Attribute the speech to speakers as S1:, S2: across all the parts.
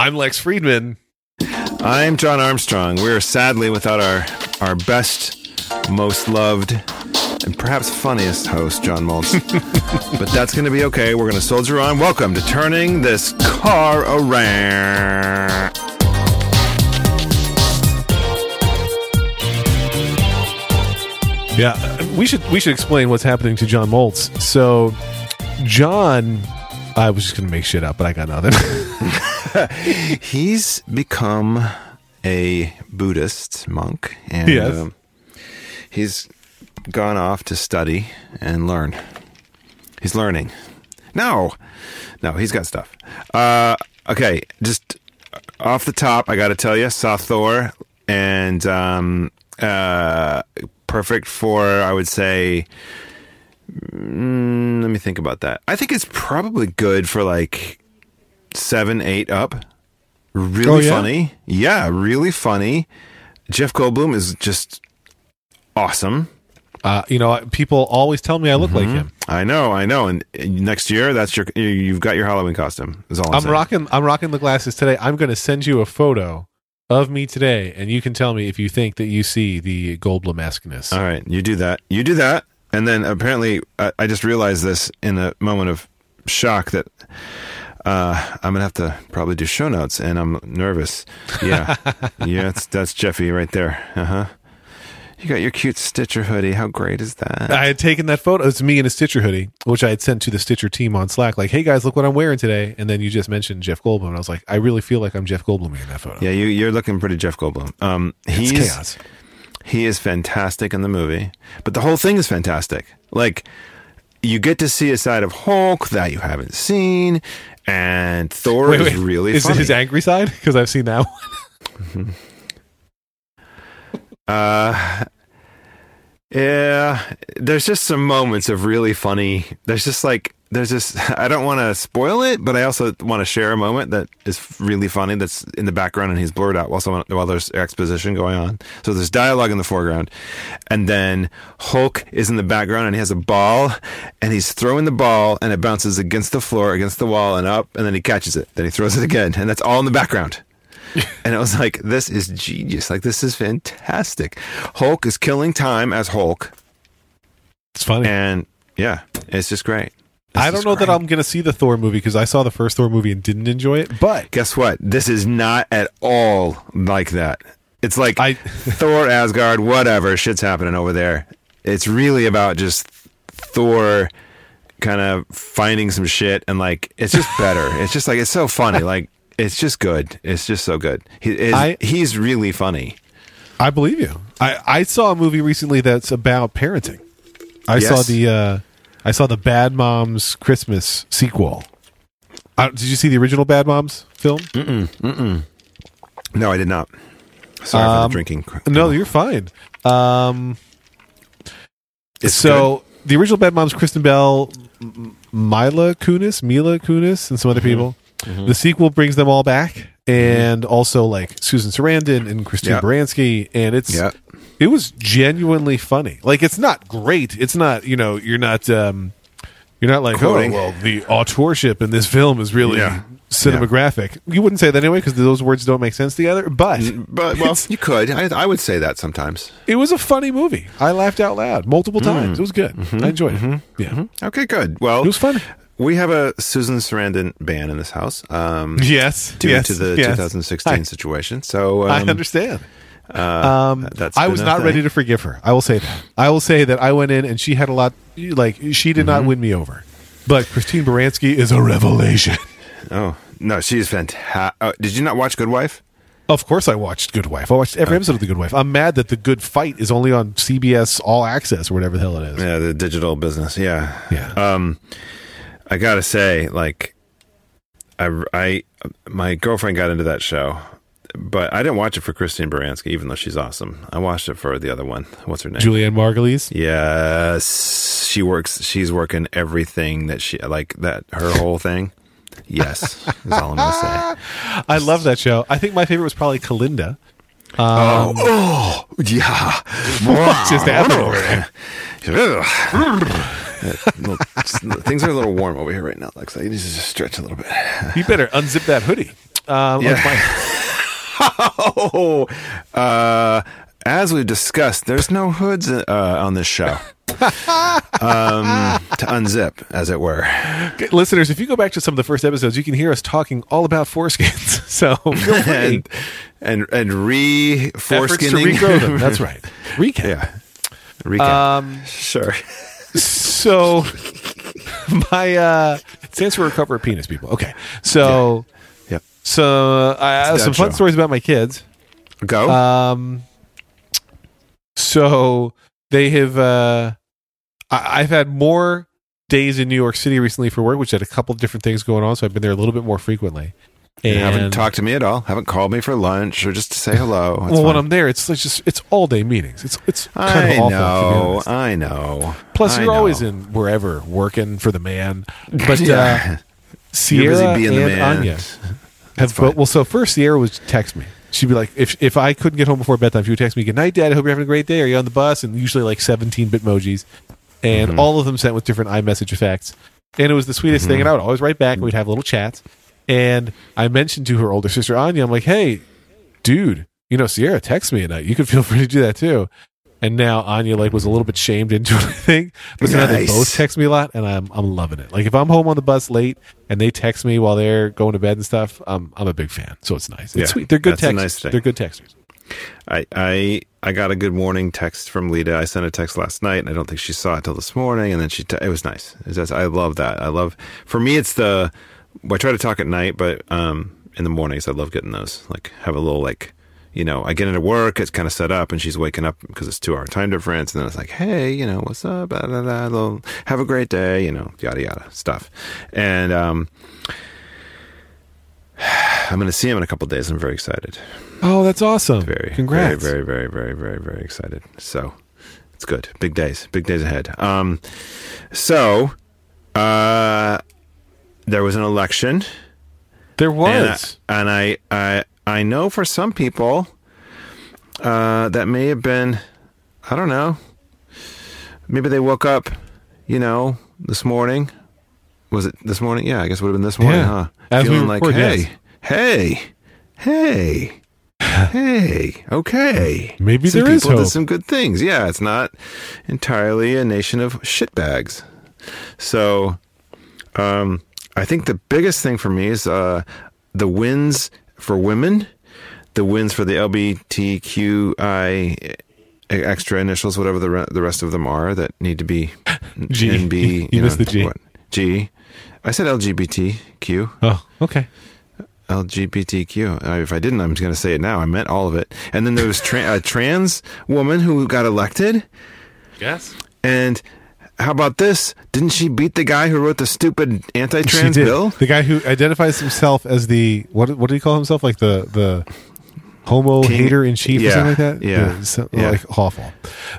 S1: I'm Lex Friedman.
S2: I'm Jon Armstrong. We're sadly without our our best, most loved, and perhaps funniest host, John Moltz. but that's going to be okay. We're going to soldier on. Welcome to turning this car around.
S1: Yeah, we should we should explain what's happening to Jon Moltz. So, John, I was just gonna make shit up, but I got nothing.
S2: He's become a Buddhist monk, and
S1: Yes.
S2: um, he's gone off to study and learn. He's learning. No, no, he's got stuff. Uh, okay, just off the top, I got to tell you, saw Thor, and um, uh, perfect for I would say. Mm, let me think about that. I think it's probably good for like seven, eight up. Really
S1: Oh, yeah?
S2: funny. Yeah, really funny. Jeff Goldblum is just awesome.
S1: uh, you know, people always tell me I look like him.
S2: I know, I know. And uh, next year, that's your you've got your Halloween costume. Is all I'm,
S1: I'm rocking. I'm rocking the glasses today. I'm going to send you a photo of me today, and you can tell me if you think that you see the Goldblum esqueness.
S2: All right, you do that. You do that, and then apparently, I, I just realized this in a moment of shock that uh, I'm gonna have to probably do show notes, and I'm nervous. Yeah, yeah, that's that's Jeffy right there. Uh huh. You got your cute Stitcher hoodie. How great is that?
S1: I had taken that photo. It's me in a Stitcher hoodie, which I had sent to the Stitcher team on Slack. Like, hey guys, look what I'm wearing today. And then you just mentioned Jeff Goldblum. And I was like, I really feel like I'm Jeff Goldblum in that photo.
S2: yeah, you, you're looking pretty Jeff Goldblum. Um,
S1: it's
S2: he's
S1: chaos.
S2: He is fantastic in the movie, but the whole thing is fantastic. Like, you get to see a side of Hulk that you haven't seen, and Thor is really
S1: is
S2: funny.
S1: it his angry side? Because I've seen that one.
S2: uh, yeah, there's just some moments of really funny. There's just like there's just I don't want to spoil it, but I also want to share a moment that is really funny that's in the background and he's blurred out while someone while there's exposition going on. So there's dialogue in the foreground, and then Hulk is in the background and he has a ball and he's throwing the ball and it bounces against the floor, against the wall, and up, and then he catches it. Then he throws it again, and that's all in the background. and it was like, this is genius. Like, this is fantastic. Hulk is killing time as Hulk.
S1: It's funny.
S2: And yeah, it's just great.
S1: I don't know that. I'm going to see the Thor movie because I saw the first Thor movie and didn't enjoy it. But
S2: Guess what? This is not at all like that. It's like
S1: I-
S2: Thor, Asgard, whatever. Shit's happening over there. It's really about just Thor kind of finding some shit and like, it's just better. it's just like, it's so funny. Like, it's just good. It's just so good. He, is,
S1: I-
S2: he's really funny.
S1: I believe you. I, I saw a movie recently that's about parenting. I
S2: Yes.
S1: saw the uh, I saw the Bad Moms Christmas sequel. Uh, did you see the original Bad Moms film?
S2: No, I did not. Sorry for
S1: Um,
S2: the drinking.
S1: No, you're fine. Um,
S2: It's
S1: so the original Bad Moms, Kristen Bell, Mila Kunis, Mila Kunis, and some other people. The sequel brings them all back, and also like Susan Sarandon and Christine
S2: Yeah.
S1: Baranski, and it's
S2: Yeah.
S1: It was genuinely funny. Like it's not great. It's not you know you're not um you're not like
S2: Quoting.
S1: oh well the authorship in this film is really
S2: Yeah.
S1: cinematographic. You wouldn't say that anyway because those words don't make sense together. But
S2: But well, you could. I, I would say that sometimes.
S1: it was a funny movie. I laughed out loud multiple times. It was good. I enjoyed it. Yeah,
S2: Okay, good. Well,
S1: it was funny.
S2: we have a Susan Sarandon ban in this house. Um,
S1: Yes,
S2: due
S1: yes,
S2: to the
S1: yes.
S2: 2016
S1: I-
S2: situation. So um,
S1: I understand.
S2: Uh,
S1: Um,
S2: that's
S1: I was not
S2: thing.
S1: ready to forgive her. I will say that. I will say that I went in and she had a lot. Like she did
S2: Mm-hmm.
S1: not win me over, but Christine Baranski is a revelation.
S2: Oh no, she's fantastic. Uh, did you not watch Good Wife?
S1: Of course, I watched Good Wife. I watched every episode of The Good Wife. I'm mad that The Good Fight is only on CBS All Access or whatever the hell it is.
S2: Yeah, the digital business. Yeah,
S1: Yeah.
S2: Um, I gotta say, like, I, I, my girlfriend got into that show, but I didn't watch it for Christine Baranski, even though she's awesome. I watched it for the other one. What's her name?
S1: Julianne Margulies.
S2: Yes, she works. She's working everything that she like. That her whole thing. Yes, is all I'm gonna say.
S1: I love that show. I think my favorite was probably Kalinda.
S2: oh, oh, yeah.
S1: What's just happening?
S2: Little- Things are a little warm over here right now, Lex. I need to just stretch a little bit.
S1: You better unzip that hoodie. Um,
S2: Yeah.
S1: of my-
S2: Oh, uh, as we've discussed, there's no hoods uh, on this show. um, to unzip, as it were.
S1: listeners, if you go back to some of the first episodes, you can hear us talking all about foreskins. So
S2: and and and re
S1: Efforts to
S2: foreskinning.
S1: regrow them. That's right. Recap.
S2: yeah. Recap.
S1: Um,
S2: sure.
S1: so my uh it stands for recover a penis people okay so
S2: Yep.
S1: So i have some fun
S2: show.
S1: stories about my kids
S2: Go.
S1: um so they have uh I, i've had more days in new york city recently for work which had a couple of different things going on so i've been there a little bit more frequently
S2: You
S1: and
S2: haven't talked to me at all. Haven't called me for lunch or just to say hello. That's
S1: well when i'm there it's like just it's all day meetings it's it's kind
S2: I
S1: of
S2: know. I know.
S1: plus
S2: I
S1: you're always in wherever working for the man but uh
S2: Yeah. You're busy
S1: Sierra
S2: being the
S1: and
S2: man.
S1: Anya have
S2: fine.
S1: both, well. So first, Sierra would text me. She'd be like, if if I couldn't get home before bedtime, she would text me, "Good night, Dad. I hope you're having a great day. Are you on the bus?" And usually like 17 bit emojis, and
S2: Mm-hmm.
S1: all of them sent with different iMessage effects. And it was the sweetest thing. And I would always write back, and we'd have little chats. And I mentioned to her older sister Anya, I'm like, "Hey, dude, you know Sierra texts me at night. You could feel free to do that too." And now Anya like was a little bit shamed into it, I think. But so now they both text me a lot, and I'm I'm loving it. Like if I'm home on the bus late and they text me while they're going to bed and stuff, I'm I'm a big fan. So it's nice. It's
S2: Yeah,
S1: sweet. They're good texters.
S2: nice thing.
S1: They're good texters.
S2: I, I I got a good morning text from Lita. I sent a text last night, and I don't think she saw it till this morning. And then she, te- it was nice. It was I love that. I love. For me, it's the. I try to talk at night, but um, in the mornings, I love getting those. Like have a little like, you know, I get into work. It's kind of set up, and she's waking up because it's two hour time difference. And then it's like, hey, you know, what's up? Blah, blah, blah, have a great day. You know, yada yada stuff. And um, I'm going to see him in a couple days. I'm very excited
S1: Oh, that's awesome.
S2: very
S1: Congrats.
S2: very very very very very very excited so it's good big days big days ahead um so uh there was an election
S1: There
S2: and
S1: was.
S2: I, and I i i know for some people uh that may have been i don't know maybe they woke up you know this morning was it this morning yeah i guess it would have been this morning
S1: Yeah.
S2: huh
S1: As we
S2: feeling like hey
S1: yes.
S2: hey hey hey, okay.
S1: Maybe
S2: some
S1: there is
S2: people did
S1: hope.
S2: some good things. Yeah, it's not entirely a nation of shitbags. So, um, I think the biggest thing for me is uh, the wins for women, the wins for the LBTQI extra initials, whatever the re- the rest of them are that need to be
S1: G.
S2: NB.
S1: You missed the G.
S2: what? G. I said LGBTQ.
S1: Oh, okay.
S2: LGBTQ. Uh, if I didn't, I'm just going to say it now. I meant all of it. And then there was tra- a trans woman who got elected.
S1: Yes.
S2: And how about this? Didn't she beat the guy who wrote the stupid anti-trans bill?
S1: The guy who identifies himself as the what? What did he call himself? Like the the homo
S2: King-
S1: hater in chief or something like that.
S2: yeah,
S1: so-
S2: yeah.
S1: like awful.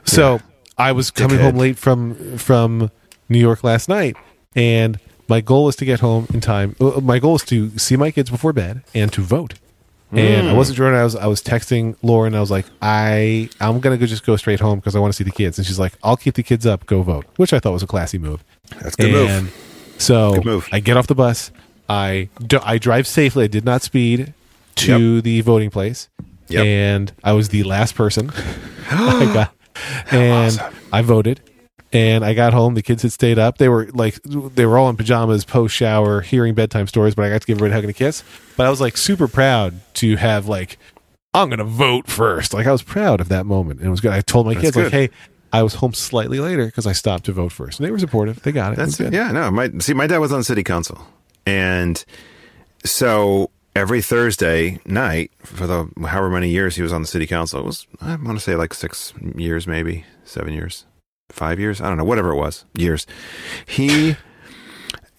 S1: So I was coming
S2: Dickhead.
S1: home late from from New York last night, and my goal was to get home in time. uh, My goal is to see my kids before bed and to vote. And. I hmm. wasn't sure. And I was I was texting Lauren. I was like, I I'm gonna go just go straight home because I want to see the kids. And she's like, I'll keep the kids up. Go vote, which I thought was a classy move.
S2: That's a good
S1: and
S2: move.
S1: So
S2: Good move.
S1: I get off the bus. I do, I drive safely. I did not speed to the voting place,
S2: Yep.
S1: and I was the last person. I got, and
S2: awesome.
S1: I voted. And I got home. The kids had stayed up. They were like, they were all in pajamas, post shower, hearing bedtime stories. But I got to give everybody a hug and a kiss. But I was like super proud to have like, I'm gonna vote first. Like I was proud of that moment. And it was good. I told my
S2: That's
S1: kids like, hey, I was home slightly later because I stopped to vote first. And they were supportive. They got it.
S2: That's
S1: it. good.
S2: yeah. No, my see, my dad was on city council, and so every Thursday night for the however many years he was on the city council, it was I want to say like six years, maybe seven years, five years. I don't know, whatever it was, years. He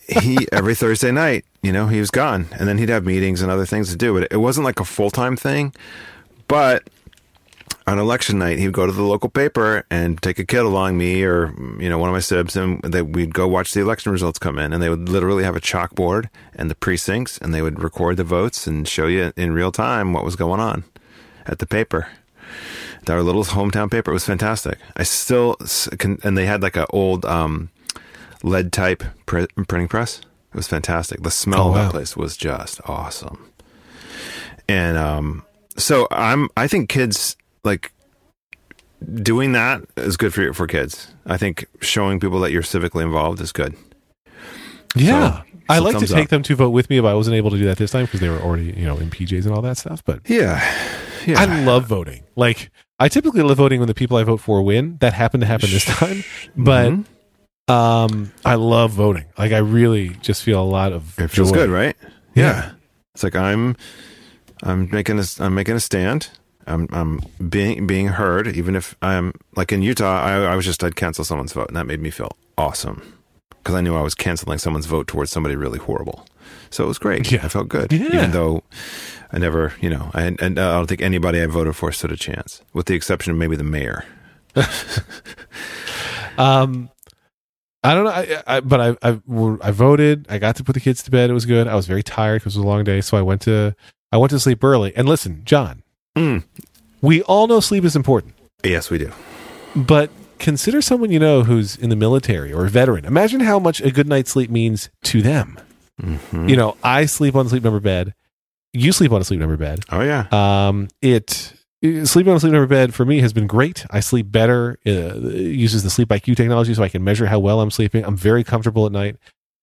S2: he every Thursday night, you know, he was gone, and then he'd have meetings and other things to do. But it wasn't like a full time thing, but on election night, he would go to the local paper and take a kid along, me or you know one of my sibs, and they, we'd go watch the election results come in, and they would literally have a chalkboard and the precincts, and they would record the votes and show you in real time what was going on at the paper. Our little hometown paper it was fantastic. I still can, and they had like an old um, lead type pr- printing press. It was fantastic. The smell
S1: Oh,
S2: of
S1: wow.
S2: that place was just awesome. and um, so I'm. I think kids like doing that is good for for kids. I think showing people that you're civically involved is good.
S1: Yeah.
S2: So-
S1: I like to take
S2: up.
S1: them to vote with me, but I wasn't able to do that this time because they were already, you know, in PJs and all that stuff. But
S2: Yeah, yeah.
S1: I love voting. Like I typically love voting when the people I vote for win. That happened to happen this time, but
S2: Mhm.
S1: um, I love voting. Like I really just feel a lot of
S2: it feels
S1: joy.
S2: good, right?
S1: Yeah.
S2: It's like I'm, I'm making a, I'm making a stand. I'm, I'm being being heard, even if I'm like in Utah. I, I was just I'd cancel someone's vote, and that made me feel awesome because I knew I was canceling someone's vote towards somebody really horrible. So it was great.
S1: Yeah.
S2: I felt good,
S1: Yeah.
S2: even though I never, you know, I, and I don't think anybody I voted for stood a chance, with the exception of maybe the mayor.
S1: Um, I don't know, I, I, but I, I, I voted. I got to put the kids to bed. It was good. I was very tired because it was a long day, so I went to, I went to sleep early. And listen, Jon,
S2: Mm.
S1: we all know sleep is important,
S2: Yes, we do.
S1: but consider someone you know who's in the military or a veteran. Imagine how much a good night's sleep means to them.
S2: Mhm.
S1: You know, I sleep on the sleep number bed. You sleep on a sleep number bed.
S2: Oh yeah.
S1: Um, it sleeping on a sleep number bed for me has been great. I sleep better. Uh, it uses the sleep IQ technology so I can measure how well I'm sleeping. I'm very comfortable at night.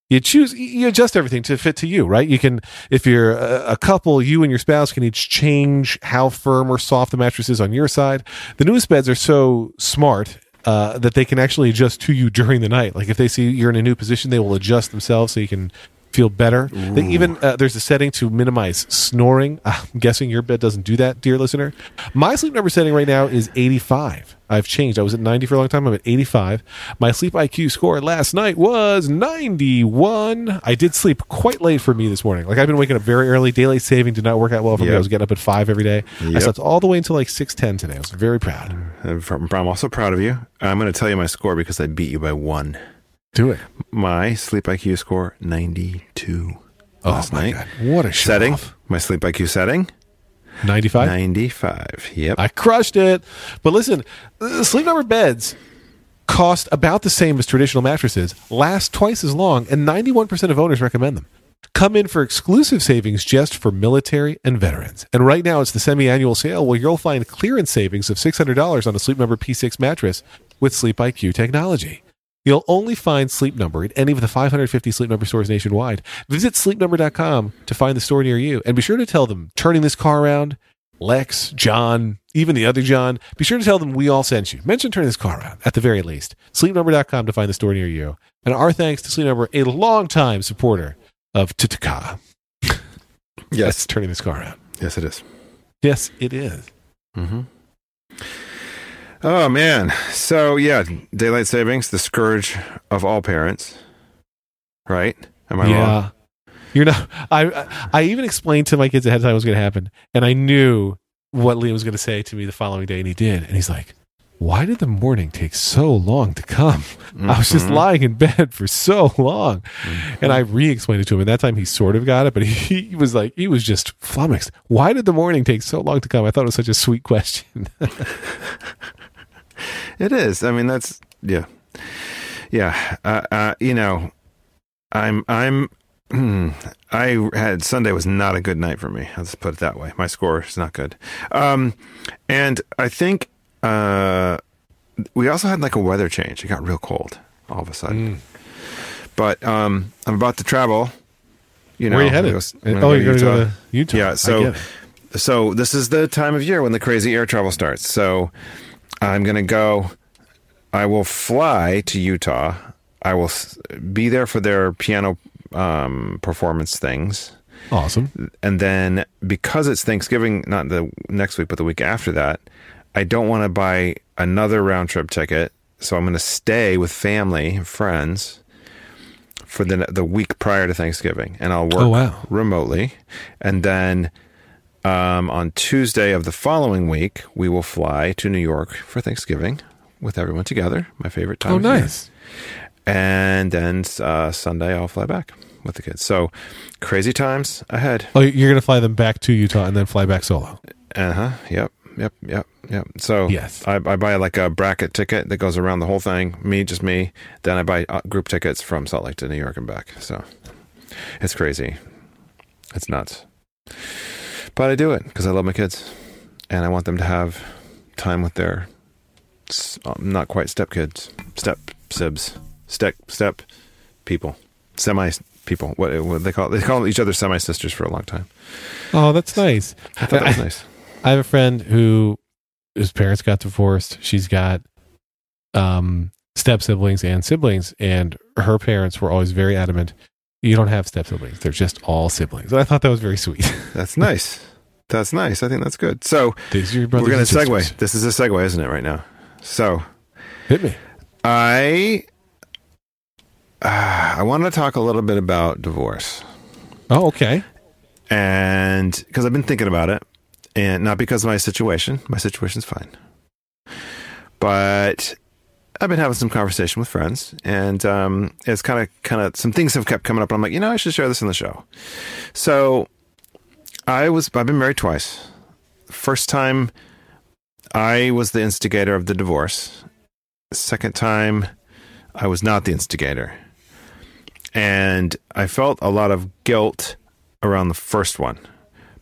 S1: You choose, you adjust everything to fit to you, right? You can, if you're a, a couple, you and your spouse can each change how firm or soft the mattress is on your side. The newest beds are so smart uh, that they can actually adjust to you during the night. Like if they see you're in a new position, they will adjust themselves so you can feel better. They even uh, there's a setting to minimize snoring. I'm guessing your bed doesn't do that, dear listener. My sleep number setting right now is 85. I've changed. I was at 90 for a long time. I'm at 85. My sleep IQ score last night was 91. I did sleep quite late for me this morning. Like I've been waking up very early. Daylight saving did not work out well for me. I was getting up at five every day. I slept all the way until like 6:10 today. I was very proud.
S2: I'm I'm also proud of you. I'm going to tell you my score because I beat you by one.
S1: Do it.
S2: My sleep IQ score 92
S1: Oh
S2: last
S1: my
S2: night.
S1: god! What a show
S2: Setting
S1: off.
S2: my sleep IQ setting
S1: 95.
S2: 95. Yep.
S1: I crushed it. But listen, uh, sleep number beds cost about the same as traditional mattresses, last twice as long, and 91% of owners recommend them. Come in for exclusive savings just for military and veterans. And right now it's the semi-annual sale where you'll find clearance savings of $600 on a Sleep Number P6 mattress with Sleep IQ technology. You'll only find Sleep Number at any of the 550 Sleep Number stores nationwide. Visit sleepnumber.com to find the store near you and be sure to tell them turning this car around, Lex, John, even the other John, be sure to tell them we all sent you. Mention turning this car around at the very least. Sleepnumber.com to find the store near you. And our thanks to Sleep Number, a longtime supporter of Tutaka.
S2: yes.
S1: turning this car around.
S2: Yes, it is.
S1: Yes, it is.
S2: Mm-hmm. Oh man. So yeah, daylight savings, the scourge of all parents. Right? Am I wrong?
S1: yeah. You're not. I I even explained to my kids ahead of time what was going to happen, and I knew what Liam was going to say to me the following day, and he did. And he's like, "Why did the morning take so long to come? I was just
S2: Mhm.
S1: lying in bed for so long." And I re-explained it to him, and that time he sort of got it, but he, he was like, he was just flummoxed. Why did the morning take so long to come? I thought it was such a sweet question.
S2: It is. I mean, that's yeah, yeah. Uh, uh, you know, I'm I'm. I had Sunday was not a good night for me. I'll just put it that way. My score is not good. Um, and I think uh, we also had like a weather change. It got real cold all of a sudden.
S1: Mm.
S2: But um, I'm about to travel. You know,
S1: Where are you headed?
S2: Go-
S1: oh, you're going to
S2: Utah.
S1: go to Utah.
S2: Yeah, so- So this is the time of year when the crazy air travel starts. So I'm going to go. I will fly to Utah. I will be there for their piano um, performance things,
S1: awesome.
S2: and then because it's Thanksgiving, not the next week, but the week after that, I don't want to buy another round trip ticket. So I'm going to stay with family and friends for the the week prior to Thanksgiving, and I'll work
S1: Oh, wow.
S2: remotely, and then um, on Tuesday of the following week, we will fly to New York for Thanksgiving with everyone together. My favorite time.
S1: Oh, nice.
S2: And then uh, Sunday, I'll fly back with the kids. So crazy times ahead.
S1: Oh, you're going to fly them back to Utah and then fly back solo.
S2: Uh huh. Yep. Yep. Yep. Yep. So
S1: Yes.
S2: I, I buy like a bracket ticket that goes around the whole thing. Me, just me. Then I buy uh, group tickets from Salt Lake to New York and back. So it's crazy. It's nuts. But I do it because I love my kids, and I want them to have time with their um, not quite stepkids, step sibs, step step people, semi people. What, what they call they call each other semi sisters for a long time.
S1: Oh, that's nice.
S2: I thought that was nice.
S1: I have a friend who his parents got divorced. She's got um, step siblings and siblings, and her parents were always very adamant. You don't have step siblings; they're just all siblings. And I thought that was very sweet.
S2: That's nice. That's nice. I think that's good. So we're going to segue. This is a segue, isn't it? Right now. So
S1: Hit me.
S2: I uh, I want to talk a little bit about divorce,
S1: Oh, okay.
S2: and because I've been thinking about it, and not because of my situation. My situation's fine, but I've been having some conversation with friends, and um, it's kind of kind of some things have kept coming up. And I'm like, you know, I should share this in the show. So I was I've been married twice. First time, I was the instigator of the divorce. Second time, I was not the instigator. And I felt a lot of guilt around the first one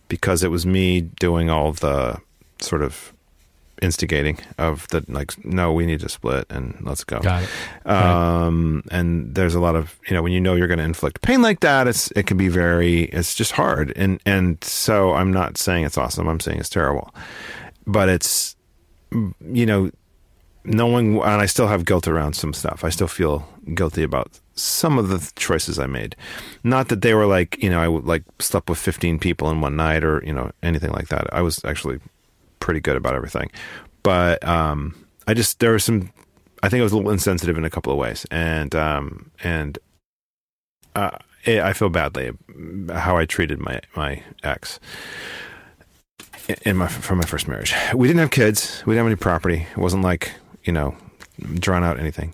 S2: because it was me doing all the sort of instigating of the like no we need to split and let's go.
S1: Got it.
S2: um and there's a lot of you know when you know you're going to inflict pain like that it's it can be very it's just hard. And and so i'm not saying it's awesome. I'm saying it's terrible. But it's you know knowing and i still have guilt around some stuff. I still feel guilty about some of the choices i made. Not that they were like you know i would like slept with 15 people in one night or you know anything like that. I was actually pretty good about everything but um i just there was some I think I was a little insensitive in a couple of ways, and um, and uh, I I feel badly how I treated my my ex in my from my first marriage. We didn't have kids. We didn't have any property. It wasn't like you know drawn out anything.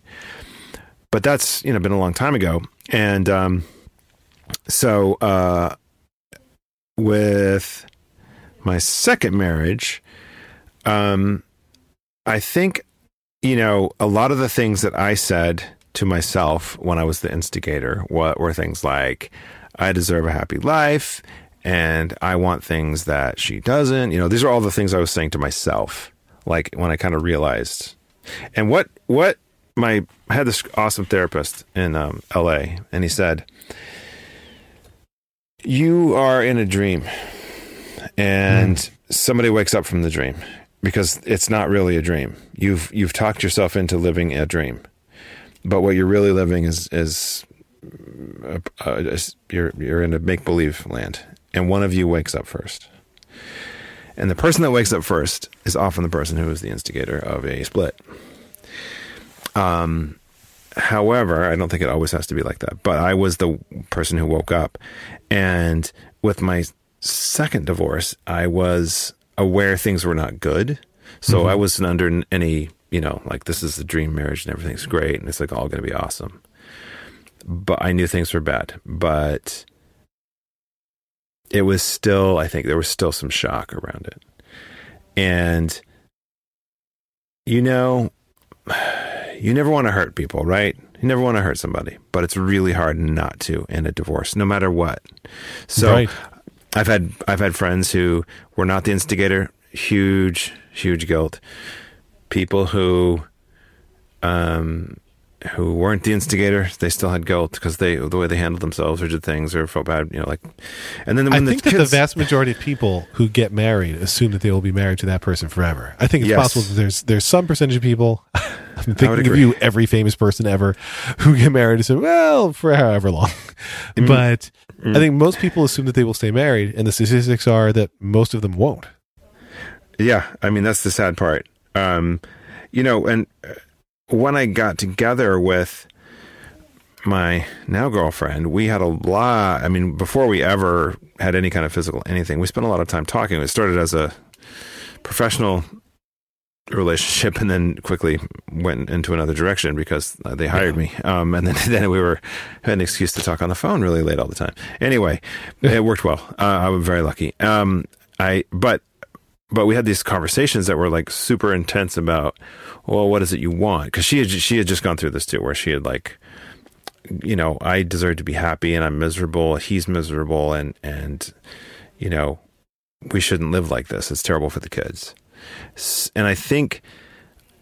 S2: But that's you know been a long time ago, and um, so uh, with my second marriage, um, I think you know, a lot of the things that I said to myself when I was the instigator were, were things like, I deserve a happy life and I want things that she doesn't. You know, these are all the things I was saying to myself, like when I kind of realized. And what, what my, I had this awesome therapist in um, LA and he said, You are in a dream and somebody wakes up from the dream because it's not really a dream. You've you've talked yourself into living a dream, but what you're really living is is uh, uh, is- you're you're in a make believe land, and one of you wakes up first, and the person that wakes up first is often the person who is the instigator of a split. Um, however, I don't think it always has to be like that. But I was the person who woke up, and with my second divorce, I was aware things were not good. So I mm-hmm. wasn't under any, you know, like this is the dream marriage and everything's great and it's like all going to be awesome. But I knew things were bad. But it was still, I think there was still some shock around it. And, you know, you never want to hurt people, right? You never want to hurt somebody, but it's really hard not to in a divorce, no matter what. So
S1: Right.
S2: I've had I've had friends who were not the instigator, huge huge guilt. People who um who weren't the instigator, they still had guilt because they the way they handled themselves or did things or felt bad, you know, like. And then
S1: I
S2: when the
S1: think that the vast majority of people who get married assume that they will be married to that person forever. I think it's
S2: Yes.
S1: possible that there's there's some percentage of people. I'm thinking of you, every famous person ever, who get married and say, "Well, for however long."
S2: Mm-hmm.
S1: But I think most people assume that they will stay married, and the statistics are that most of them won't.
S2: Yeah, I mean that's the sad part. Um, you know, and uh, when I got together with my now girlfriend, we had a lot. I mean, before we ever had any kind of physical anything, we spent a lot of time talking. It started as a professional relationship, and then quickly went into another direction because uh, they hired me. Um, and then then we were had an excuse to talk on the phone really late all the time. Anyway, it worked well. Uh, I was very lucky. Um, I but but we had these conversations that were like super intense about well what is it you want because she had she had just gone through this too where she had like you know i deserve to be happy and i'm miserable he's miserable and and you know we shouldn't live like this. It's terrible for the kids. And I think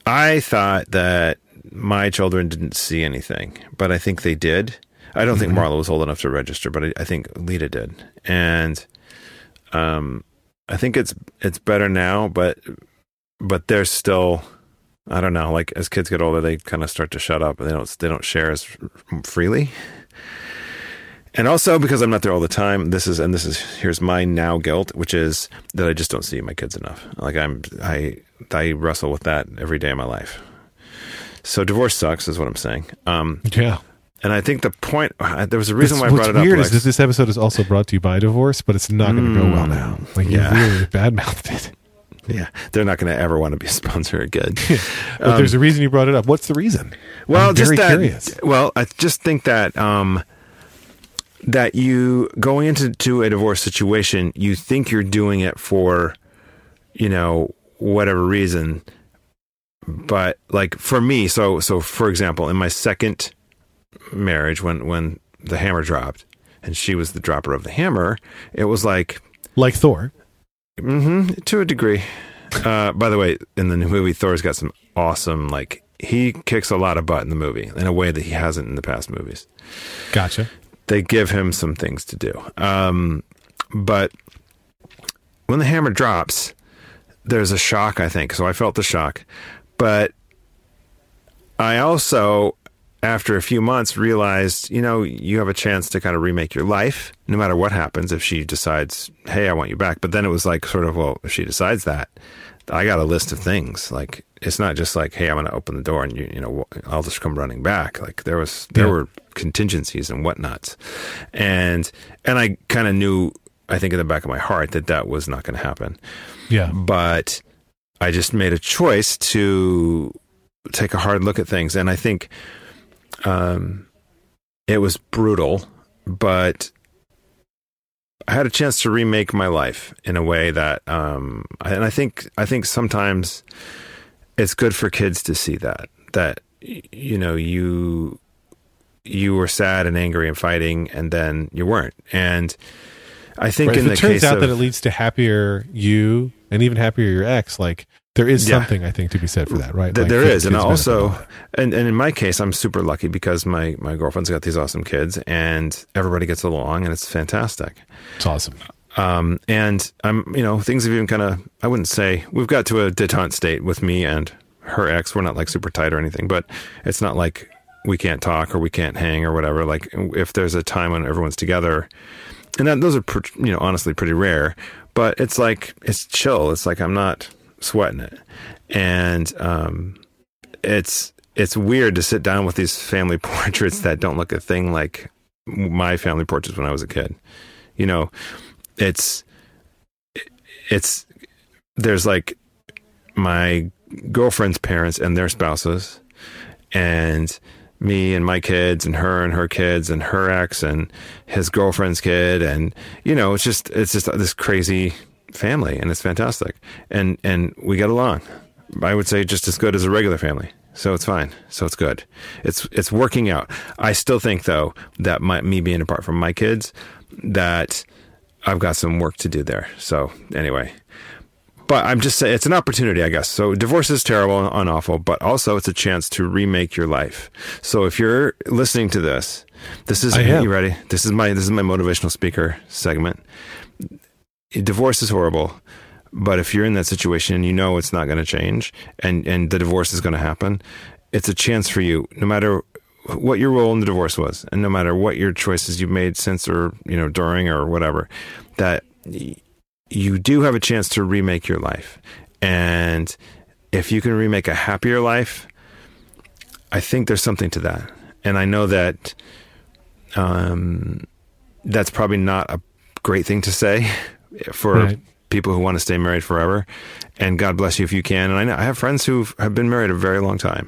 S2: I thought that my children didn't see anything, but I think they did. I don't think Marla was old enough to register, but I, I think Lita did, and um, I think it's it's better now, but but there's still I don't know. Like as kids get older, they kind of start to shut up. and They don't they don't share as freely. And also because I'm not there all the time, this is and this is here's my now guilt, which is that I just don't see my kids enough. Like I'm I I wrestle with that every day of my life. So divorce sucks, is what I'm saying. Um,
S1: Yeah.
S2: and I think the point there was a reason
S1: What's-
S2: why I brought it up.
S1: weird is this episode is also brought to you by divorce, but it's not going to go well now. Like
S2: yeah.
S1: you really badmouthed it.
S2: yeah, they're not going to ever want to be a sponsor again.
S1: But there's a reason you brought it up. What's the reason?
S2: Well,
S1: I'm
S2: just
S1: very
S2: that.
S1: curious.
S2: Well, I just think that um, that you going into to a divorce situation, you think you're doing it for, you know, whatever reason, but like for me, so so for example, in my second marriage, when when the hammer dropped, and she was the dropper of the hammer, it was like
S1: Like Thor.
S2: mm-hmm, to a degree. Uh, by the way, in the new movie, Thor's got some awesome like he kicks a lot of butt in the movie in a way that he hasn't in the past movies.
S1: Gotcha.
S2: They give him some things to do. Um, but when the hammer drops, there's a shock. I think so. I felt the shock, but I also, after a few months, realized you know you have a chance to kind of remake your life, no matter what happens. If she decides, hey, I want you back, but then it was like sort of, well, if she decides that, I got a list of things. Like it's not just like, hey, I'm going to open the door and you, you know, I'll just come running back. Like there was, there
S1: Yeah.
S2: were contingencies and whatnots, and and I kind of knew, I think in the back of my heart that that was not going to happen
S1: Yeah.
S2: but I just made a choice to take a hard look at things, and I think um, it was brutal, but I had a chance to remake my life in a way that, um, and I think I think sometimes it's good for kids to see that that you know you you were sad and angry and fighting, and then you weren't, and I think
S1: Right.
S2: in
S1: If
S2: the
S1: it turns
S2: case
S1: out
S2: of,
S1: that it leads to happier you and even happier your ex, like there is
S2: Yeah.
S1: something I think to be said for that, right?
S2: Th-
S1: Like,
S2: there is, and also, and, and in my case, I'm super lucky because my my girlfriend's got these awesome kids, and everybody gets along, and it's fantastic.
S1: it's awesome.
S2: Um, and I'm, you know, things have even kind of, I wouldn't say we've got to a detente state with me and her ex. We're not like super tight or anything, but it's not like we can't talk or we can't hang or whatever. Like if there's a time when everyone's together, and that those are, you know, honestly pretty rare. But it's like it's chill. It's like I'm not sweating it, and um, it's it's weird to sit down with these family portraits that don't look a thing like my family portraits when I was a kid. You know, it's it's there's like my girlfriend's parents and their spouses and me and my kids and her and her kids and her ex and his girlfriend's kid and you know it's just it's just this crazy family and it's fantastic. And and we get along. I would say just as good as a regular family. So it's fine. So it's good. It's it's working out. I still think though that my me being apart from my kids that i've got some work to do there. So anyway. But I'm just saying it's an opportunity, I guess. So divorce is terrible and awful, but also it's a chance to remake your life. So if you're listening to this, this is you ready? This is my this is my motivational speaker segment. Divorce is horrible, but if you're in that situation and you know it's not going to change and and the divorce is going to happen, it's a chance for you no matter what your role in the divorce was and no matter what your choices you've made since or you know during or whatever that you do have a chance to remake your life. And if you can remake a happier life, I think there's something to that. And I know that um, that's probably not a great thing to say for
S1: Right.
S2: people who want to stay married forever. And God bless you if you can. And I know I have friends who have been married a very long time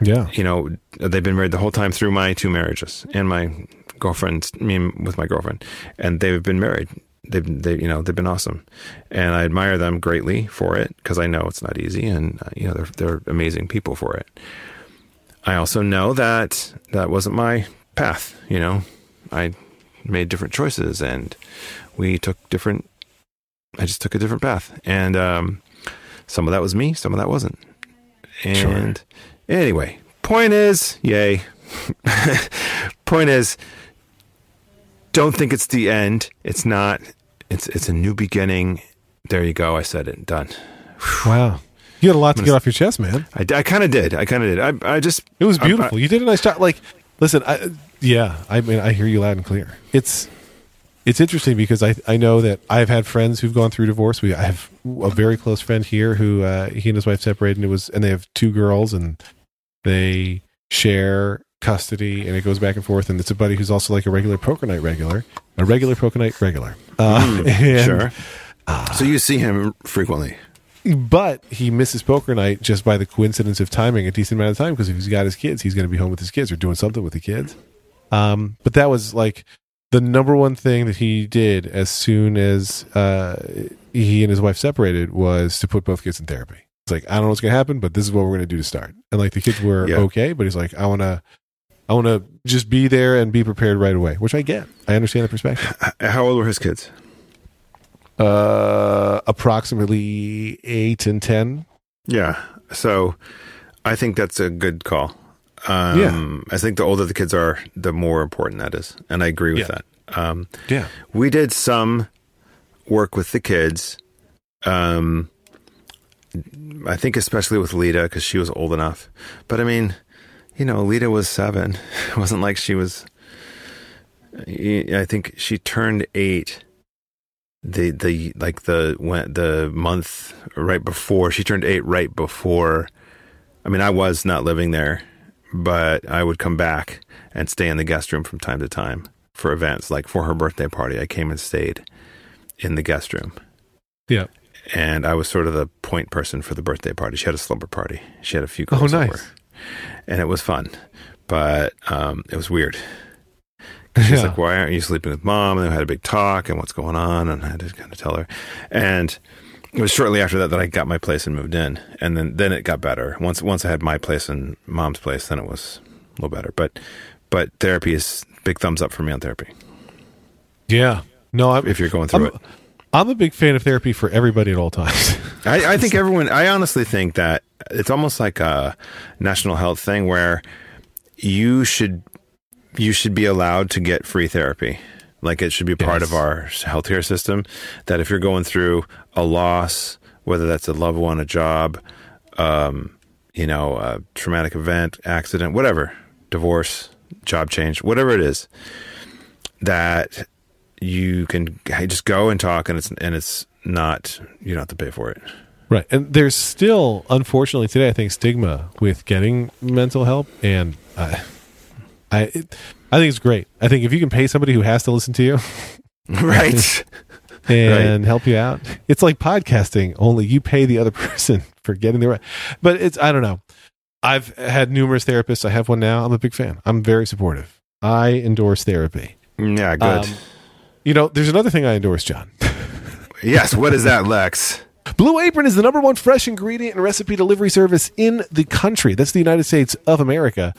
S1: Yeah.
S2: you know, they've been married the whole time through my two marriages and my girlfriend, me with my girlfriend, and they've been married. They've, they, you know, they've been awesome, and I admire them greatly for it because I know it's not easy, and uh, you know, they're they're amazing people for it. I also know that that wasn't my path. You know, I made different choices, and we took different I just took a different path, and um, some of that was me, some of that wasn't. And anyway, point is, yay. point is, don't think it's the end. It's not. It's it's a new beginning. There you go. I said it. And done.
S1: Wow. You had a lot to get off your chest, man.
S2: I, I kind of did. I kind of did. I I just
S1: It was
S2: I-
S1: beautiful. you did a nice job. Like, listen, I, yeah, I mean, I hear you loud and clear. It's it's interesting because I I know that I've had friends who've gone through divorce. We I have a very close friend here who uh, he and his wife separated, and it was and they have two girls, and they share custody, and it goes back and forth. And it's a buddy who's also like a regular poker night regular, a regular poker night regular. Uh,
S2: Mm,
S1: and-
S2: sure. so you see him frequently.
S1: but he misses poker night just by the coincidence of timing a decent amount of time because if he's got his kids, he's going to be home with his kids or doing something with the kids. Um, but that was like the number one thing that he did as soon as uh, he and his wife separated was to put both kids in therapy. It's like I don't know what's going to happen, but this is what we're going to do to start. And like the kids were
S2: Yeah.
S1: okay, but he's like, I want to, I want to just be there and be prepared right away, which I get. I understand the perspective.
S2: How old were his kids?
S1: Uh, approximately eight and ten.
S2: Yeah. So I think that's a good call. Um,
S1: Yeah.
S2: I think the older the kids are, the more important that is. And I agree with
S1: Yeah.
S2: that. Um,
S1: Yeah.
S2: we did some work with the kids. Um, I think especially with Lita because she was old enough. But I mean, you know, Lita was seven. It wasn't like she was. I think she turned eight. The the like the when the month right before she turned eight right before. I mean, I was not living there, but I would come back and stay in the guest room from time to time for events. Like for her birthday party, I came and stayed in the guest room
S1: Yeah.
S2: and I was sort of the point person for the birthday party. She had a slumber party. She had a few
S1: Oh,
S2: girls
S1: nice.
S2: over, and it was fun, but um, it was weird. She's
S1: Yeah.
S2: like, "Why aren't you sleeping with mom?" And we had a big talk and what's going on, and I had to kind of tell her. And it was shortly after that that I got my place and moved in, and then then it got better. Once once I had my place and mom's place, then it was a little better. But but therapy is big thumbs up for me on therapy
S1: Yeah. No, I'm,
S2: if you're going through
S1: I'm,
S2: it.
S1: I'm a big fan of therapy for everybody at all times.
S2: I, I think everyone. I honestly think that it's almost like a national health thing where you should you should be allowed to get free therapy. Like it should be part
S1: Yes.
S2: of our healthcare system. That if you're going through a loss, whether that's a loved one, a job, um, you know, a traumatic event, accident, whatever, divorce, job change, whatever it is, that you can just go and talk, and it's and it's not you don't have to pay for it.
S1: right. And there's still, unfortunately, today, I think, stigma with getting mental help. And I, I, it, I think it's great. I think if you can pay somebody who has to listen to you
S2: right.
S1: and help you out, it's like podcasting, only you pay the other person for getting the right. But it's, I don't know. I've had numerous therapists. I have one now. I'm a big fan. I'm very supportive. I endorse therapy.
S2: Yeah, good.
S1: Um, You know, there's another thing I endorse, Jon.
S2: yes. What is that, Lex?
S1: Blue Apron is the number one fresh ingredient and recipe delivery service in the country. That's the United States of America.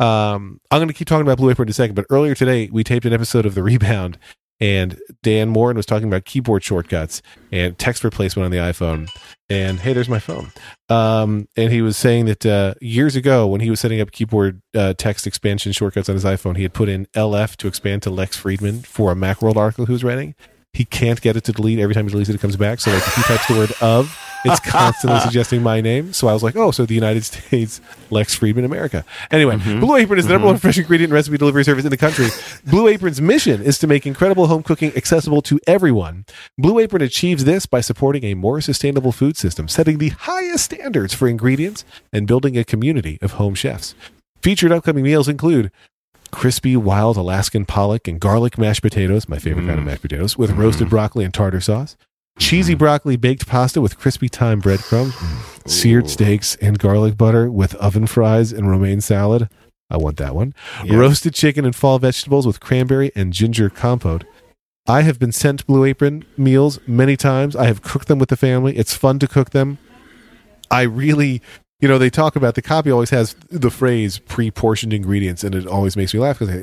S1: Um, I'm going to keep talking about Blue Apron in a second, but earlier today we taped an episode of The Rebound, and Dan Moren was talking about keyboard shortcuts and text replacement on the iPhone. And hey, there's my phone. Um, and he was saying that uh, years ago, when he was setting up keyboard uh, text expansion shortcuts on his iPhone, he had put in LF to expand to Lex Friedman for a Macworld article he was writing he can't get it to delete every time he deletes it it comes back so like if he types the word of it's constantly suggesting my name. So i was like oh so the united states lex friedman america. Anyway mm-hmm. blue apron is the number mm-hmm. one fresh ingredient and recipe delivery service in the country. Blue apron's mission is to make incredible home cooking accessible to everyone. Blue apron achieves this by supporting a more sustainable food system setting the highest standards for ingredients and building a community of home chefs. Featured upcoming meals include crispy wild Alaskan pollock and garlic mashed potatoes, my favorite kind of mm. mashed potatoes, with roasted mm. broccoli and tartar sauce. Cheesy broccoli baked pasta with crispy thyme breadcrumbs, seared steaks and garlic butter with oven fries and romaine salad. I want that one.
S2: Yeah.
S1: Roasted chicken and fall vegetables with cranberry and ginger compote. I have been sent Blue Apron meals many times. I have cooked them with the family. It's fun to cook them. I really, you know, they talk about the copy always has the phrase pre-portioned ingredients, and it always makes me laugh because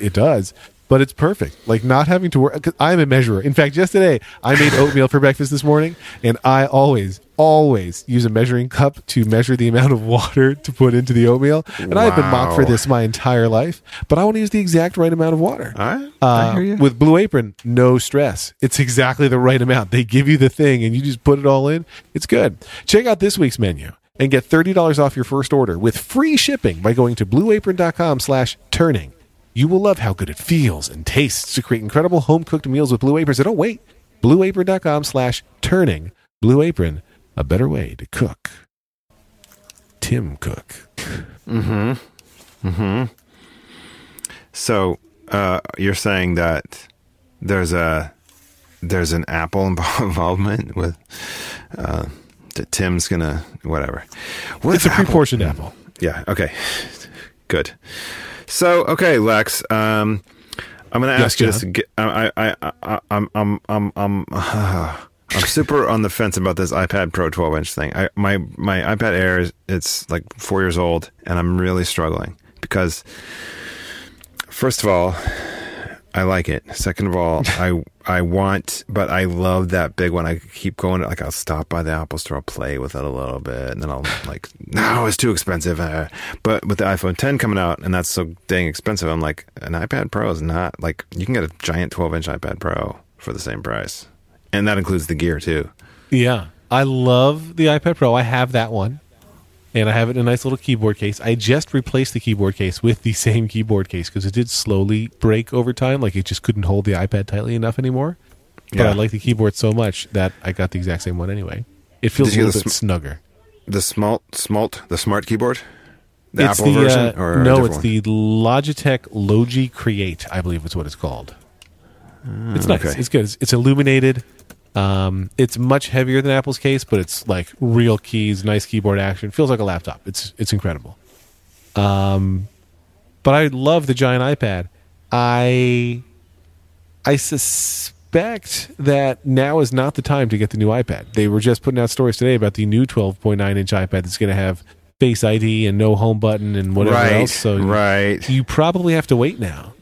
S1: it does. But it's perfect. Like not having to work. I'm a measurer. In fact, just today I made oatmeal for breakfast this morning, and I always, always use a measuring cup to measure the amount of water to put into the oatmeal. And I've been mocked for this my entire life, but I want to use the exact right amount of water.
S2: All right.
S1: Uh,
S2: I hear you.
S1: With Blue Apron, no stress. It's exactly the right amount. They give you the thing and you just put it all in. It's good. Check out this week's menu and get $30 off your first order with free shipping by going to blueapron.com slash turning. You will love how good it feels and tastes to create incredible home cooked meals with Blue Apron. So don't wait. Blueapron.com slash turning. Blue Apron, a better way to cook. Tim Cook. Mm hmm. Mm hmm.
S2: So uh, you're saying that there's a there's an Apple involvement with uh, that Tim's gonna whatever. What
S1: It's a
S2: Apple-
S1: pre-portioned apple.
S2: Yeah. Okay. Good. So okay, Lex. Um, I'm gonna
S1: Yes,
S2: ask you this.
S1: Jon?
S2: Again. I, I, I, I'm, I'm, I'm, I'm, I'm super on the fence about this iPad Pro 12 inch thing. I, my, my iPad Air is it's like four years old, and I'm really struggling because, first of all, I like it. Second of all, I I want, but I love that big one. I keep going. Like I'll stop by the Apple Store, I'll play with it a little bit, and then I'll like, no, it's too expensive. Uh, but with the iPhone 10 coming out, and that's so dang expensive, I'm like, an iPad Pro is not like you can get a giant 12 inch iPad Pro for the same price, and that includes the gear too.
S1: Yeah. I love the iPad Pro. I have that one. And I have it in a nice little keyboard case. I just replaced the keyboard case with the same keyboard case because it did slowly break over time. Like it just couldn't hold the iPad tightly enough anymore. But
S2: Yeah.
S1: I like the keyboard so much that I got the exact same one anyway. It feels a little bit snugger.
S2: The smalt, smalt, the smart keyboard, the
S1: it's
S2: Apple
S1: the,
S2: version,
S1: uh,
S2: or
S1: no, it's
S2: one?
S1: the Logitech Logi Create. I believe it's what it's called. it's nice.
S2: okay.
S1: It's good. It's, it's illuminated. Um, it's much heavier than Apple's case, but it's like real keys, nice keyboard action. Feels like a laptop. It's it's incredible. Um, but I love the giant iPad. I I suspect that now is not the time to get the new iPad. They were just putting out stories today about the new 12.9 inch iPad that's going to have Face ID and no home button and whatever
S2: right,
S1: else. So
S2: right.
S1: you probably have to wait now.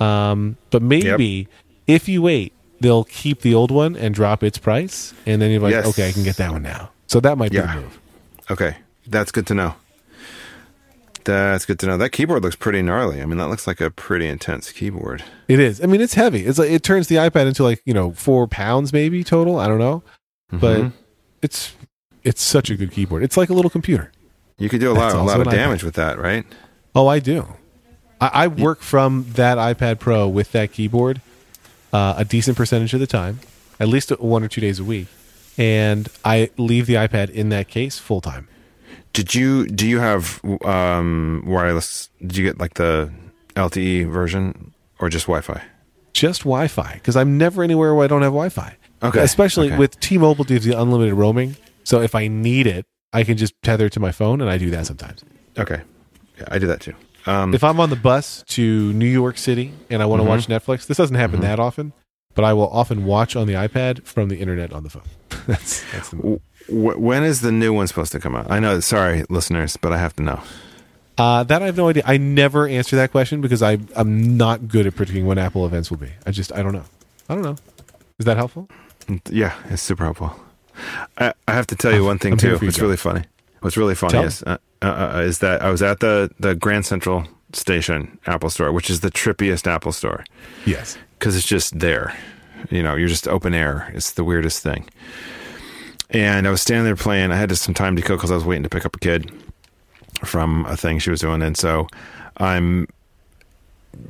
S1: Um, but maybe if you wait, they'll keep the old one and drop its price, and then you're like,
S2: Yes.
S1: okay, I can get that one now. So that might be
S2: Yeah.
S1: the move.
S2: Okay, that's good to know. That's good to know. That keyboard looks pretty gnarly. I mean, that looks like a pretty intense keyboard.
S1: It is. I mean, it's heavy. It's like it turns the iPad into like you know four pounds maybe total. I don't know, but
S2: Mhm.
S1: it's it's such a good keyboard. It's like a little computer.
S2: you could do a
S1: That's
S2: lot, a lot of
S1: an iPad.
S2: damage with that, right?
S1: Oh, I do. I, I work from that iPad Pro with that keyboard uh, a decent percentage of the time, at least one or two days a week, and I leave the iPad in that case full time.
S2: Did you do you have um, wireless? Did you get like the LTE version or just Wi-Fi?
S1: Just Wi-Fi because I'm never anywhere where I don't have Wi-Fi.
S2: Okay,
S1: especially
S2: okay.
S1: with T-Mobile gives you unlimited roaming, so if I need it, I can just tether to my phone, and I do that sometimes.
S2: Okay, yeah, I do that too. Um,
S1: If I'm on the bus to New York City and I want to
S2: Mhm.
S1: watch Netflix, this doesn't happen that often, but I will often watch on the iPad from the internet on the phone. that's that's the
S2: when is the new one supposed to come out? I know. Sorry, listeners, but I have to know.
S1: Uh, that I have no idea. I never answer that question because I, I'm not good at predicting when Apple events will be. I just I don't know. I don't know. Is that helpful?
S2: Yeah, it's super helpful. I, I have to tell you one thing
S1: I'm
S2: too.
S1: It's
S2: really funny. What's really funny
S1: Tell
S2: is uh, uh, uh, is that I was at the the Grand Central Station Apple Store, which is the trippiest Apple Store
S1: Yes.
S2: because it's just there. You know, you're just open air. It's the weirdest thing. And I was standing there playing. I had just some time to kill because I was waiting to pick up a kid from a thing she was doing, and so I'm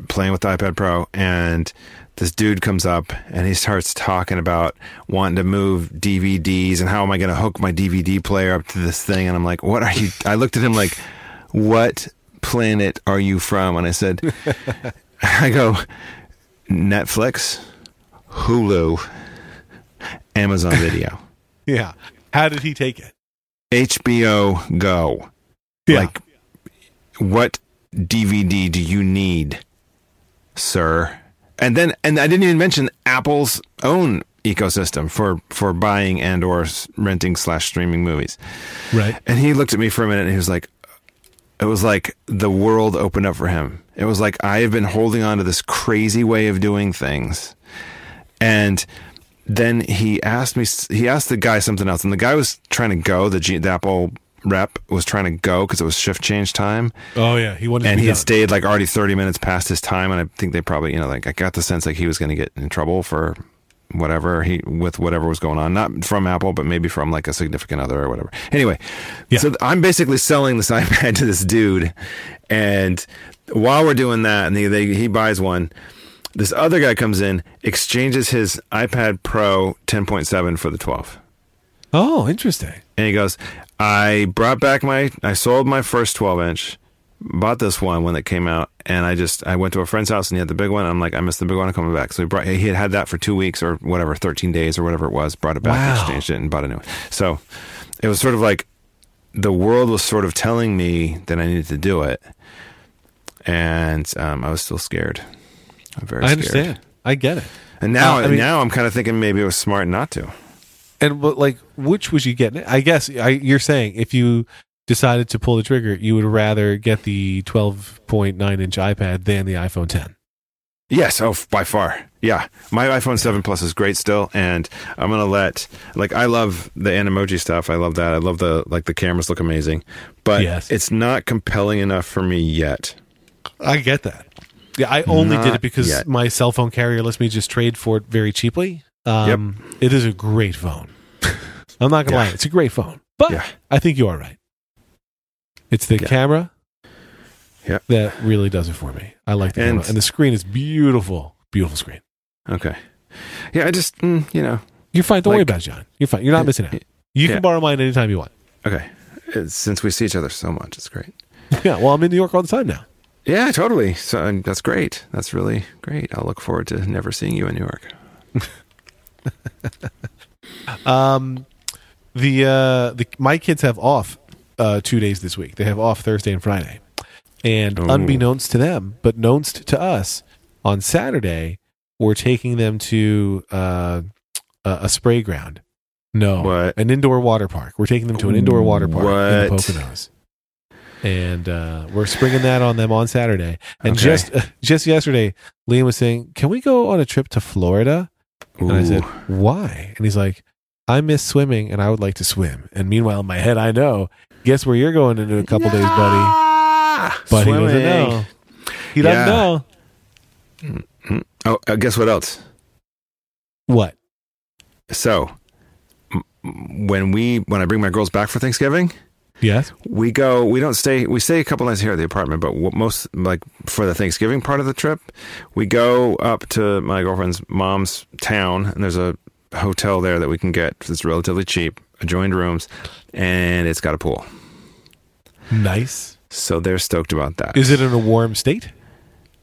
S2: playing with the iPad Pro, and this dude comes up and he starts talking about wanting to move DVDs and how am I going to hook my DVD player up to this thing? And I'm like, what are you? I looked at him like, what planet are you from? And I said, I go, Netflix, Hulu, Amazon Video,
S1: Yeah. How did he take it?
S2: HBO Go.
S1: Yeah.
S2: Like, what DVD do you need, sir? And then, and I didn't even mention Apple's own ecosystem for for buying and or renting slash streaming movies.
S1: right.
S2: And he looked at me for a minute and he was like, it was like the world opened up for him. It was like I have been holding on to this crazy way of doing things. And then he asked me, he asked the guy something else, and the guy was trying to go. The, G, the Apple rep was trying to go because it was shift change time,
S1: Oh yeah, he wanted.
S2: and
S1: to
S2: he had
S1: done.
S2: stayed like already thirty minutes past his time. And I think they probably, you know, like I got the sense like he was going to get in trouble for whatever he with whatever was going on, not from Apple, but maybe from like a significant other or whatever. Anyway,
S1: Yeah.
S2: so I'm basically selling this iPad to this dude, and while we're doing that, and he they, he buys one. This other guy comes in, exchanges his iPad Pro 10.7 for the 12.
S1: Oh, interesting.
S2: And he goes, I brought back my, I sold my first 12 inch, bought this one when it came out, and I just, I went to a friend's house and he had the big one. I'm like, I missed the big one, I'm coming back. So he brought, he had had that for two weeks or whatever, 13 days or whatever it was, brought it back,
S1: Wow.
S2: exchanged it, and bought a new one. So it was sort of like the world was sort of telling me that I needed to do it. And um, I was still scared. I'm very
S1: I
S2: scared.
S1: understand. I get it.
S2: And now,
S1: Uh, I mean-
S2: now I'm kind of thinking maybe it was smart not to.
S1: And but like, which would you get? I guess I, you're saying if you decided to pull the trigger, you would rather get the 12.9 inch iPad than the iPhone 10.
S2: Yes, oh, by far. Yeah. My iPhone 7 Plus is great still. And I'm going to let, like, I love the Animoji stuff. I love that. I love the, like, the cameras look amazing. But
S1: Yes.
S2: it's not compelling enough for me yet.
S1: I get that. Yeah, I only did it because
S2: yet.
S1: my cell phone carrier lets me just trade for it very cheaply. Um, It is a great phone. I'm not gonna
S2: Yeah.
S1: lie, it's a great phone. But
S2: Yeah.
S1: I think you are right. It's the
S2: Yeah.
S1: camera
S2: Yeah.
S1: that really does it for me. I like the
S2: And-
S1: camera, and the screen is beautiful, beautiful screen.
S2: Okay. Yeah, I just, mm, you know,
S1: You're fine. Don't worry about it, Jon. You're fine. You're not missing out. You can borrow mine anytime you want.
S2: okay. It's, since we see each other so much, it's great.
S1: Yeah. Well, I'm in New York all the time now.
S2: Yeah, totally. So and that's great. That's really great. I'll look forward to never seeing you in New York.
S1: Um, the uh, the my kids have off uh, two days this week. They have off Thursday and Friday, and unbeknownst to them, but knownst to us, on Saturday we're taking them to uh, a, a spray ground. No,
S2: What?
S1: an indoor water park. We're taking them to an indoor water park in the Poconos. And uh, we're springing that on them on Saturday. And
S2: Okay.
S1: just just yesterday, Liam was saying, "Can we go on a trip to Florida?" And I said, Why? And he's like, I miss swimming and I would like to swim. And meanwhile, in my head, I know, guess where you're going in a couple days, buddy? But he doesn't know. He doesn't
S2: Yeah.
S1: know.
S2: Oh, uh, guess what else?
S1: What?
S2: So, m- when we when I bring my girls back for Thanksgiving,
S1: Yes.
S2: we go. We don't stay. We stay a couple nights here at the apartment, but most like for the Thanksgiving part of the trip, we go up to my girlfriend's mom's town, and there's a hotel there that we can get. that's relatively cheap, adjoined rooms, and it's got a pool.
S1: Nice.
S2: So they're stoked about that.
S1: Is it in a warm state?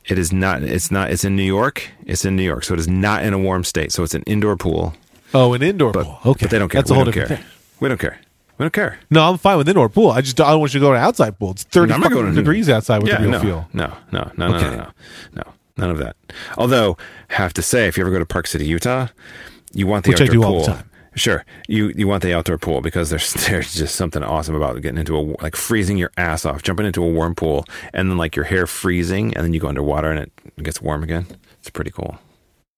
S2: It is not. It's not. It's in New York. It's in New York, so it is not in a warm state. So it's an indoor pool.
S1: Oh, an indoor
S2: But,
S1: pool. Okay.
S2: but they don't care.
S1: That's a
S2: we
S1: whole
S2: don't
S1: different
S2: care.
S1: thing.
S2: We don't care. We don't care.
S1: No, I'm fine with indoor pool. I just I don't want you to go to an outside pool. It's 30
S2: No, I'm not going to-
S1: degrees outside with
S2: yeah,
S1: the real
S2: no,
S1: feel.
S2: no, no, no, no,
S1: Okay.
S2: no, no, no, none of that. Although, have to say, if you ever go to Park City, Utah, you want the
S1: Which I
S2: outdoor
S1: do all
S2: pool.
S1: the time.
S2: Sure, you you want the outdoor pool because there's there's just something awesome about getting into a like freezing your ass off, jumping into a warm pool, and then like your hair freezing, and then you go underwater and it gets warm again. It's pretty cool.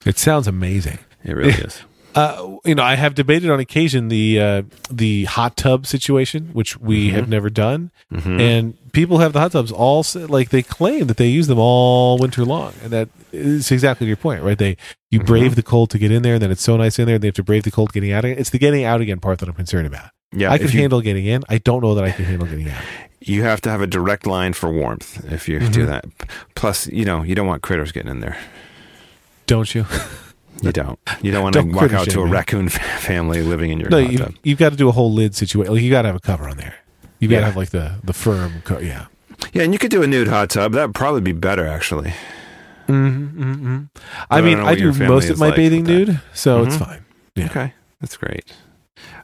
S1: It sounds amazing.
S2: It really is.
S1: Uh, you know, I have debated on occasion the uh, the hot tub situation, which we
S2: Mm-hmm.
S1: have never done,
S2: Mhm.
S1: and people have the hot tubs all like they claim that they use them all winter long, and that is exactly your point, right? They you
S2: Mm-hmm.
S1: brave the cold to get in there, and then it's so nice in there, and they have to brave the cold getting out again. It's the getting out again part that I'm concerned about.
S2: Yeah,
S1: I can
S2: you,
S1: handle getting in. I don't know that I can handle getting out.
S2: you have to have a direct line for warmth if you
S1: Mm-hmm.
S2: do that. Plus, you know, you don't want critters getting in there.
S1: Don't you?
S2: You don't. You don't want to walk out to a raccoon family living in your
S1: no, you,
S2: tub.
S1: you've got to do a whole lid situation. Like you got to have a cover on there. You got to
S2: Yeah.
S1: have like the the firm. Co- yeah.
S2: Yeah, and you could do a nude hot tub. That would probably be better, actually.
S1: Mm-hmm, mm-hmm. I
S2: I
S1: mean, I do most of my
S2: like
S1: bathing nude, so it's
S2: Mhm.
S1: fine. Yeah.
S2: Okay, that's great.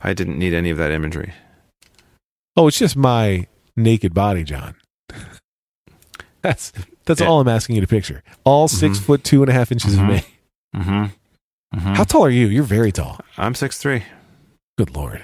S2: I didn't need any of that imagery.
S1: Oh, it's just my naked body, Jon. That's that's
S2: Yeah.
S1: all I'm asking you to picture. All 6
S2: Mhm.
S1: foot two and a half inches of me.
S2: Mm-hmm. mm
S1: How tall are you? You're very tall.
S2: I'm six three.
S1: Good lord.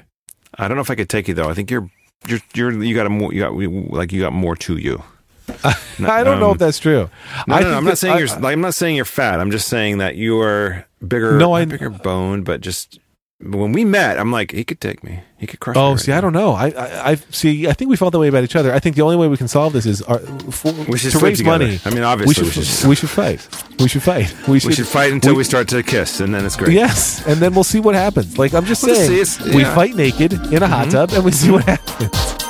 S2: I don't know if I could take you though. I think you're you're you're you got a more you got like you got more to you.
S1: I don't know
S2: um,
S1: if that's true.
S2: No,
S1: I
S2: no, no, I'm not saying
S1: I-
S2: you're. like, I'm not saying you're fat. I'm just saying that you're bigger.
S1: No, I-
S2: bigger boned, but just when we met, I'm like, he could take me. He could crush me.
S1: Oh,
S2: right
S1: see, I don't know. I, I, I see. I think we felt that way about each other. I think the only way we can solve this is our, for,
S2: We should
S1: to raise
S2: together.
S1: money.
S2: I mean, obviously,
S1: we
S2: we
S1: should,
S2: should-
S1: we should fight. We should fight. We should,
S2: We should fight until we,
S1: we-
S2: start to kiss, and then it's great.
S1: Yes, and then we'll see what happens. Like I'm just
S2: We'll
S1: saying.
S2: It's-
S1: we.
S2: Mm-hmm.
S1: fight naked in a hot tub and we see what happens.